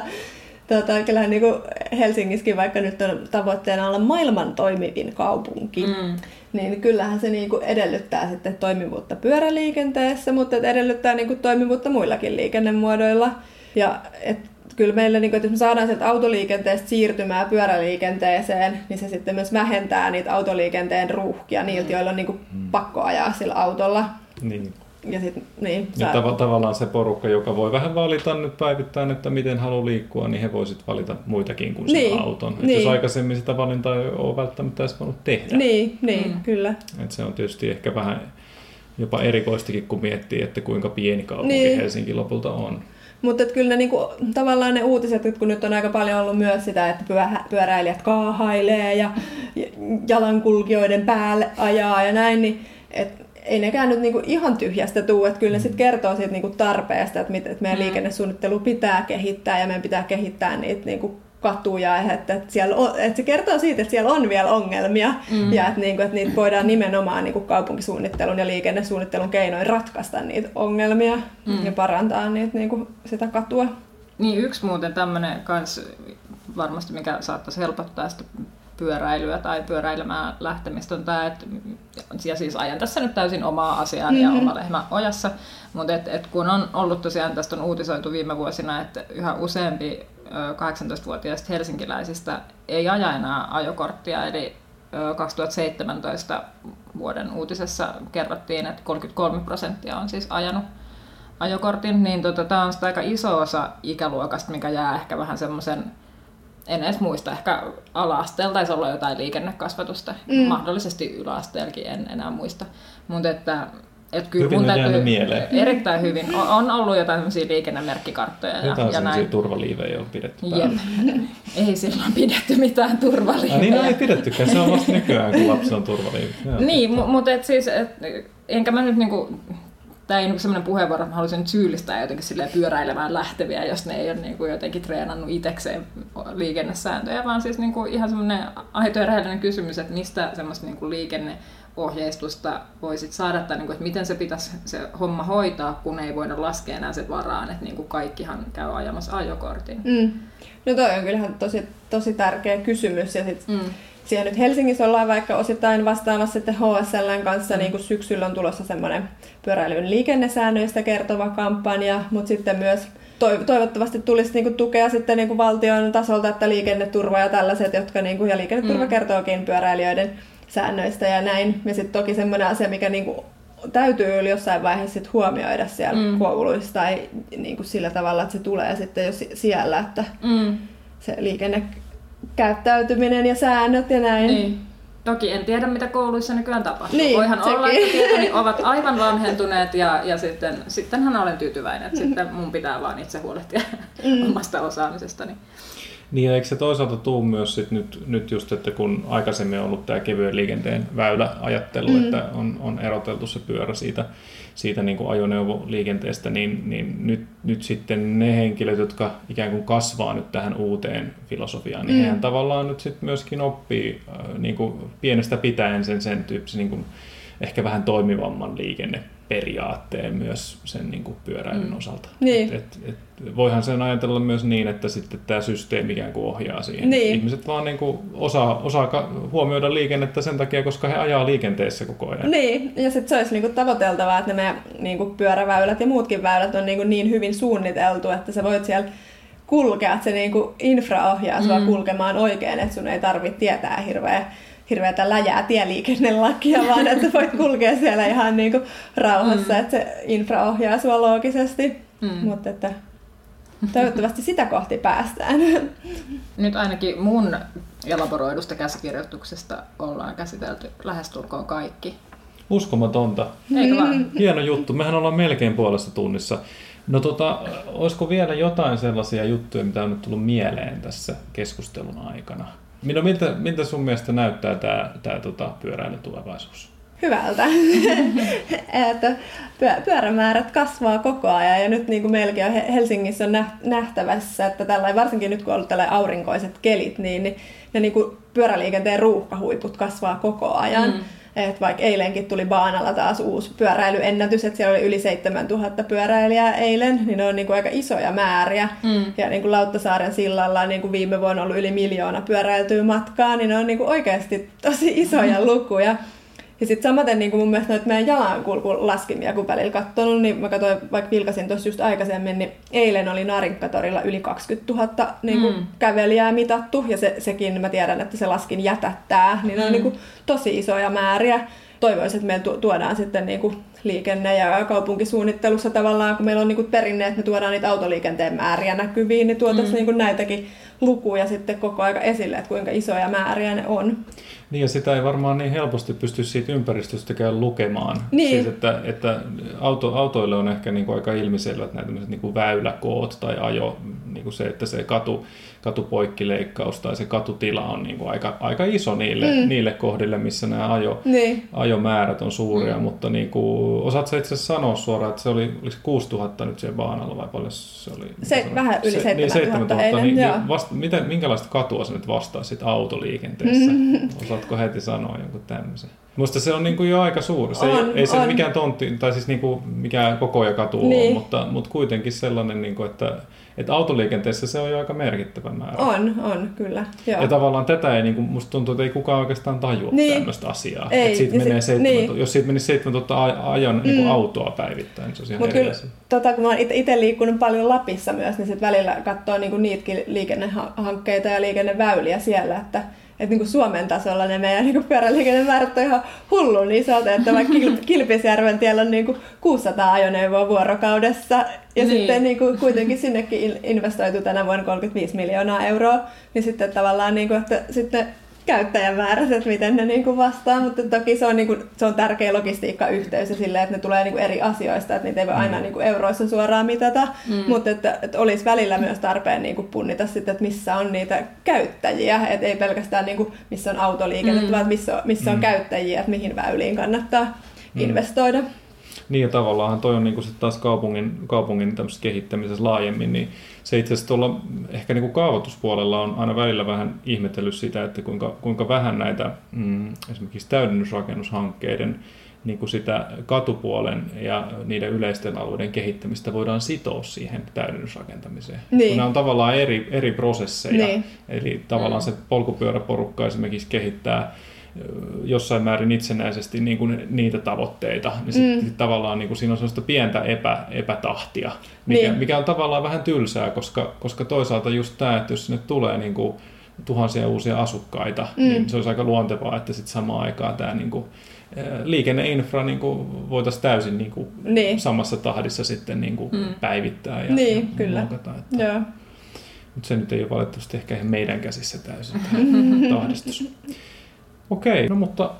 tota, kyllähän niin Helsingissäkin, vaikka nyt on tavoitteena olla maailman toimivin kaupunki, mm. niin kyllähän se niin kuin edellyttää sitten toimivuutta pyöräliikenteessä, mutta edellyttää niin kuin toimivuutta muillakin liikennemuodoilla. Ja et kyllä meillä, niin kuin, että jos me saadaan sieltä autoliikenteestä siirtymää pyöräliikenteeseen, niin se sitten myös vähentää niitä autoliikenteen ruuhkia niiltä, mm. joilla on niin kuin, mm. pakko ajaa sillä autolla. Niin. Ja, sit, niin, ja tav- tavallaan se porukka, joka voi vähän valita nyt päivittäin, että miten haluaa liikkua, niin he voisivat valita muitakin kuin niin, sen auton. Niin. Että jos aikaisemmin sitä valintaa ei ole välttämättä edes voinut tehdä. Niin, niin mm. kyllä. Et se on tietysti ehkä vähän jopa erikoistikin, kun miettii, että kuinka pieni kaupunki niin. Helsinki lopulta on. Mutta kyllä ne, niinku, tavallaan ne uutiset, että kun nyt on aika paljon ollut myös sitä, että pyöräilijät kaahailee ja jalankulkijoiden päälle ajaa ja näin, niin et ei nekään nyt niinku ihan tyhjästä tuu, että kyllä ne sitten kertoo siitä niinku tarpeesta, että, että meidän mm. liikennesuunnittelu pitää kehittää ja meidän pitää kehittää niitä niinku katuja, että, että, siellä on, että se kertoo siitä, että siellä on vielä ongelmia mm. ja että, niin kuin, että niitä voidaan nimenomaan niin kuin kaupunkisuunnittelun ja liikennesuunnittelun keinoin ratkaista niitä ongelmia mm. ja parantaa niitä, niin kuin, sitä katua. Niin yksi muuten tämmöinen kans varmasti, mikä saattaisi helpottaa sitä pyöräilyä tai pyöräilemään lähtemistä on tämä, että ja siis ajan tässä nyt täysin omaa asiaa mm-hmm. ja oma lehmä ojassa, mutta et, et kun on ollut tosiaan, tästä on uutisoitu viime vuosina, että yhä useampi 18-vuotiaista helsinkiläisistä ei aja enää ajokorttia, eli 2017 vuoden uutisessa kerrottiin, että 33 prosenttia on siis ajanut ajokortin, niin tota, tämä on aika iso osa ikäluokasta, mikä jää ehkä vähän semmoisen, en edes muista, ehkä ala-asteella taisi olla jotain liikennekasvatusta, mm. mahdollisesti yläasteellakin en enää muista, mutta että et kyllä hyvin mun täytyy, mieleen. Erittäin hyvin. On ollut jotain sellaisia liikennemerkkikarttoja. Jotain ja näin. turvaliivejä on pidetty Jep. ei silloin pidetty mitään turvaliivejä. Ah, niin no ei pidettykään, se on vasta nykyään, kun lapsi on turvaliivejä. Niin, mutta et siis, et, enkä mä nyt niinku, tämä ei niinku sellainen puheenvuoro, että mä haluaisin nyt syyllistää jotenkin silleen pyöräilemään lähteviä, jos ne ei ole niinku jotenkin treenannut itsekseen liikennesääntöjä, vaan siis niinku ihan semmoinen aito ja rehellinen kysymys, että mistä semmoista niinku liikenne ohjeistusta voisit saada, tai niin kuin, että miten se pitäisi se homma hoitaa, kun ei voida laskea enää sen varaan, että niin kuin kaikkihan käy ajamassa ajokortin. Mm. No toi on kyllähän tosi, tosi tärkeä kysymys. Ja sit mm. Siellä nyt Helsingissä ollaan vaikka osittain vastaamassa sitten HSLn kanssa, mm. niin kuin syksyllä on tulossa semmoinen pyöräilyn liikennesäännöistä kertova kampanja, mutta sitten myös toivottavasti tulisi niinku tukea sitten niinku valtion tasolta, että liikenneturva ja tällaiset, jotka niinku, ja liikenneturva mm. kertookin pyöräilijöiden säännöistä ja näin. Ja sitten toki semmoinen asia, mikä niinku täytyy jossain vaiheessa sit huomioida siellä mm. kouluissa tai niinku sillä tavalla, että se tulee sitten jo siellä, että mm. se liikennekäyttäytyminen ja säännöt ja näin. Niin. Toki en tiedä, mitä kouluissa nykyään tapahtuu. Niin, Voihan sekin. olla, että tietoni ovat aivan vanhentuneet ja, ja sitten, sittenhän olen tyytyväinen, että sitten mun pitää vaan itse huolehtia mm. omasta osaamisestani. Niin ja eikö se toisaalta tuu myös sit nyt, nyt just, että kun aikaisemmin on ollut tämä kevyen liikenteen väyläajattelu, mm. että on, on eroteltu se pyörä siitä, siitä niin kuin ajoneuvoliikenteestä, niin, niin nyt, nyt sitten ne henkilöt, jotka ikään kuin kasvaa nyt tähän uuteen filosofiaan, niin mm. hehän tavallaan nyt sitten myöskin oppii äh, niin kuin pienestä pitäen sen, sen tyyppisen niin kuin ehkä vähän toimivamman liikenne periaatteen myös sen niin kuin pyöräilyn mm. osalta. Niin. Et, et, et voihan sen ajatella myös niin, että sitten tämä systeemi ikään kuin ohjaa siihen. Niin. Ihmiset vaan niin kuin osaa, osaa huomioida liikennettä sen takia, koska he ajaa liikenteessä koko ajan. Niin, ja sitten se olisi niin kuin tavoiteltavaa, että ne meidän niin kuin pyöräväylät ja muutkin väylät on niin, kuin niin hyvin suunniteltu, että sä voit siellä kulkea, että se niin kuin infra ohjaa sua mm. kulkemaan oikein, että sun ei tarvitse tietää hirveä hirveätä läjää tieliikennelakia, vaan että voit kulkea siellä ihan niin kuin rauhassa, mm. että se infra ohjaa sua loogisesti. Mm. Mutta että toivottavasti sitä kohti päästään. Nyt ainakin mun elaboroidusta käsikirjoituksesta ollaan käsitelty lähestulkoon kaikki. Uskomatonta. Eikö vaan? Hieno juttu. Mehän ollaan melkein puolessa tunnissa. No tota, olisiko vielä jotain sellaisia juttuja, mitä on nyt tullut mieleen tässä keskustelun aikana? Minä, miltä, miltä sun mielestä näyttää tämä, tämä tota, pyöräilyn tulevaisuus? Hyvältä. että pyörämäärät kasvaa koko ajan ja nyt niin kuin meilläkin Helsingissä on nähtävässä, että tällä, varsinkin nyt kun on ollut tällä aurinkoiset kelit, niin, niin ne niin kuin pyöräliikenteen ruuhkahuiput kasvaa koko ajan. Mm. Et vaikka eilenkin tuli Baanalla taas uusi pyöräilyennätys, että siellä oli yli 7000 pyöräilijää eilen, niin ne on niinku aika isoja määriä. Mm. Ja niinku Lauttasaaren sillalla on niinku viime vuonna ollut yli miljoona pyöräiltyä matkaa, niin ne on niinku oikeasti tosi isoja lukuja. Ja sitten samaten niin kuin mun mielestä noita meidän jalankulkulaskimia, kun välillä katsonut, niin mä katsoin, vaikka vilkasin tuossa just aikaisemmin, niin eilen oli Naarinkkatorilla yli 20 000 niin kuin mm. kävelijää mitattu, ja se, sekin mä tiedän, että se laskin jätättää, niin mm. on niin kuin tosi isoja määriä. Toivoisin, että meillä tuodaan sitten niin kuin liikenne- ja kaupunkisuunnittelussa tavallaan, kun meillä on niin kuin perinne, että me tuodaan niitä autoliikenteen määriä näkyviin, niin tuotaisiin mm. niin kuin näitäkin lukuja sitten koko aika esille, että kuinka isoja määriä ne on. Niin ja sitä ei varmaan niin helposti pysty siitä ympäristöstäkään lukemaan. Niin. Siis, että, että auto, autoille on ehkä niin kuin aika ilmiselvät nämä niin kuin väyläkoot tai ajo, niin kuin se, että se katu, katupoikkileikkaus tai se katutila on niin kuin aika, aika iso niille, mm. niille kohdille, missä nämä ajo, niin. ajomäärät on suuria, mm. mutta niin kuin, osaatko itse asiassa sanoa suoraan, että se oli, oliko 6000 nyt siellä Baanalla vai paljon se oli? Se, vähän yli 7000 niin, 7000 eilen, niin, niin vasta, miten, minkälaista katua se nyt vastaa sit autoliikenteessä? Mm. Osaatko heti sanoa jonkun tämmöisen? Musta se on niin kuin jo aika suuri. Se on, ei, ei se on. mikään tontti, tai siis niin kuin mikään koko ja katu niin. ole, mutta, mutta kuitenkin sellainen, niin kuin, että että autoliikenteessä se on jo aika merkittävä määrä. On, on, kyllä. Joo. Ja tavallaan tätä ei, niin kuin, musta tuntuu, että ei kukaan oikeastaan tajua niin. tämmöistä asiaa. Ei. Että siitä menee se, 7, niin. Jos siitä menisi 7000 ajan mm. niin kuin autoa päivittäin, niin se olisi ihan Mut kyllä, tota, kun mä oon itse liikkunut paljon Lapissa myös, niin sitten välillä katsoo niin kuin niitäkin liikennehankkeita ja liikenneväyliä siellä, että että niin kuin Suomen tasolla ne meidän niin pyöräliikennemäärät on ihan hullun isot, että vaikka Kilpisjärven tiellä on niin kuin 600 ajoneuvoa vuorokaudessa ja niin. sitten niin kuin kuitenkin sinnekin investoitu tänä vuonna 35 miljoonaa euroa, niin sitten tavallaan niin kuin, että sitten käyttäjämäärät, että miten ne niin kuin vastaa, mutta toki se on, niin kuin, se on tärkeä logistiikkayhteys ja silleen, että ne tulee niin kuin eri asioista, että niitä ei voi aina mm. niin kuin euroissa suoraan mitata, mm. mutta että, että olisi välillä myös tarpeen niin kuin punnita sitten, että missä on niitä käyttäjiä, että ei pelkästään niin kuin, missä on autoliikennettä, mm. vaan missä on, missä on mm. käyttäjiä, että mihin väyliin kannattaa mm. investoida. Niin ja tavallaan toi on niin kuin sit taas kaupungin, kaupungin kehittämisessä laajemmin, niin se itse asiassa tuolla ehkä niin kuin kaavoituspuolella on aina välillä vähän ihmetellyt sitä, että kuinka, kuinka vähän näitä mm, esimerkiksi täydennysrakennushankkeiden niin kuin sitä katupuolen ja niiden yleisten alueiden kehittämistä voidaan sitoa siihen täydennysrakentamiseen. Niin. Nämä on tavallaan eri, eri prosesseja. Niin. Eli tavallaan se polkupyöräporukka esimerkiksi kehittää jossain määrin itsenäisesti niin kuin niitä tavoitteita, niin sitten mm. tavallaan niin kuin siinä on sellaista pientä epä, epätahtia, mikä, niin. mikä on tavallaan vähän tylsää, koska, koska toisaalta just tämä, että jos sinne tulee niin kuin tuhansia uusia asukkaita, mm. niin se olisi aika luontevaa, että sitten samaan aikaan tämä niin kuin, liikenneinfra niin kuin voitaisiin täysin niin kuin niin. samassa tahdissa sitten niin kuin mm. päivittää ja, niin, ja kyllä. muokata. Että, Joo. Mutta se nyt ei ole valitettavasti ehkä ihan meidän käsissä täysin tahdistus. Okei, no mutta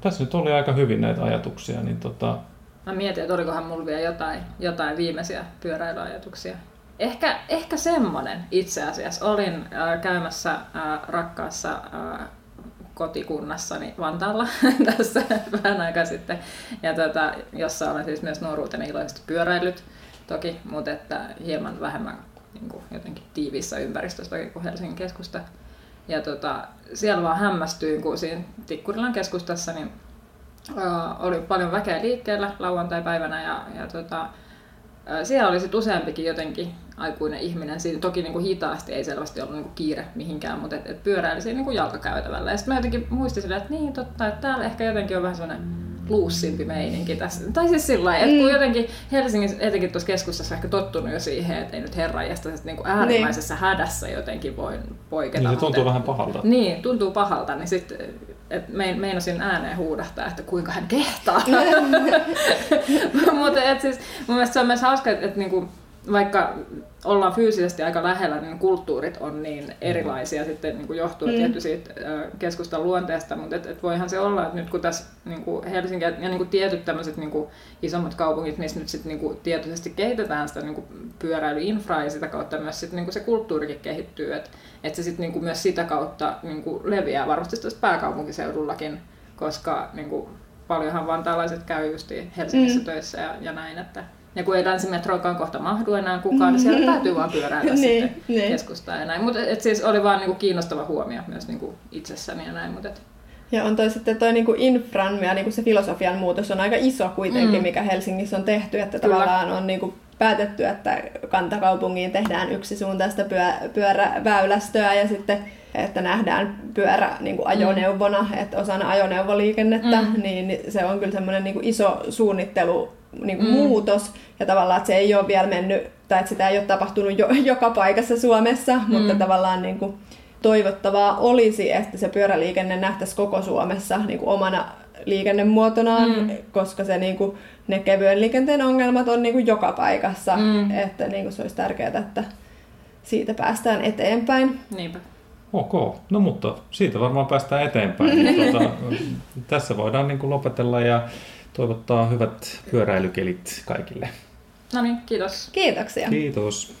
tässä nyt oli aika hyvin näitä ajatuksia, niin tota... Mä mietin, että olikohan mulla vielä jotain, jotain viimeisiä pyöräilyajatuksia. Ehkä, ehkä semmonen itse asiassa. Olin äh, käymässä äh, rakkaassa äh, kotikunnassani Vantaalla tässä vähän aikaa sitten, ja tota, jossa olen siis myös nuoruuteni iloisesti pyöräillyt toki, mutta että hieman vähemmän niin kuin jotenkin tiiviissä ympäristössä toki kuin Helsingin keskusta. Ja tota, siellä vaan hämmästyin, kun siinä Tikkurilan keskustassa niin, uh, oli paljon väkeä liikkeellä lauantai-päivänä ja, ja tota, uh, siellä oli sitten useampikin jotenkin aikuinen ihminen. Siinä toki niin kuin hitaasti ei selvästi ollut niin kuin kiire mihinkään, mutta et, et pyöräili siinä niin kuin jalkakäytävällä. Ja sitten mä jotenkin muistin että niin totta, että täällä ehkä jotenkin on vähän sellainen luussimpi meininki tässä. Tai siis sillä lailla, että kun mm. jotenkin Helsingissä, etenkin tuossa keskustassa ehkä tottunut jo siihen, että ei nyt herra jästä niin kuin äärimmäisessä niin. hädässä jotenkin voi poiketa. Niin se tuntuu vähän pahalta. Niin, tuntuu pahalta, niin sitten et meinasin ääneen huudahtaa, että kuinka hän kehtaa. Mutta siis, mun mielestä se on myös hauska, että, että niinku, vaikka ollaan fyysisesti aika lähellä, niin kulttuurit on niin erilaisia sitten niin kuin johtuu mm. tietty siitä keskustan luonteesta, mutta et, et voihan se olla, että nyt kun tässä niin kuin Helsinki ja niin kuin tietyt tämmöiset niin kuin isommat kaupungit, missä nyt sitten niin kuin tietoisesti kehitetään sitä niin kuin pyöräilyinfraa ja sitä kautta myös sitten niin kuin se kulttuurikin kehittyy, että et se sitten niin kuin myös sitä kautta niin kuin leviää varmasti tuosta pääkaupunkiseudullakin, koska niin kuin paljonhan vantaalaiset käy just Helsingissä mm. töissä ja, ja näin, että ja kun ei länsimetroikaan kohta mahdu enää kukaan, niin siellä täytyy vaan pyöräillä niin, sitten niin. keskustaa ja näin. Mutta siis oli vaan niinku kiinnostava huomio myös niinku itsessäni ja näin. Mutta et... Ja on toi sitten toi niinku infran ja niinku se filosofian muutos on aika iso kuitenkin, mm. mikä Helsingissä on tehty, että Kyllä. tavallaan on niinku päätetty, että kantakaupungiin tehdään yksisuuntaista pyö, pyöräväylästöä ja sitten että nähdään pyörä niin kuin ajoneuvona, mm. että osana ajoneuvoliikennettä, mm. niin se on kyllä semmoinen niin iso suunnittelu niin kuin mm. muutos ja tavallaan, että se ei ole vielä mennyt, tai että sitä ei ole tapahtunut jo, joka paikassa Suomessa, mm. mutta tavallaan niin kuin toivottavaa olisi, että se pyöräliikenne nähtäisi koko Suomessa niin kuin omana liikennemuotonaan, mm. koska se, niin kuin, ne kevyen liikenteen ongelmat on niin kuin joka paikassa, mm. että niin kuin se olisi tärkeää, että siitä päästään eteenpäin. Niinpä. Ok, no mutta siitä varmaan päästään eteenpäin. tuota, tässä voidaan niin kuin lopetella ja toivottaa hyvät pyöräilykelit kaikille. No niin, kiitos. Kiitoksia. Kiitos.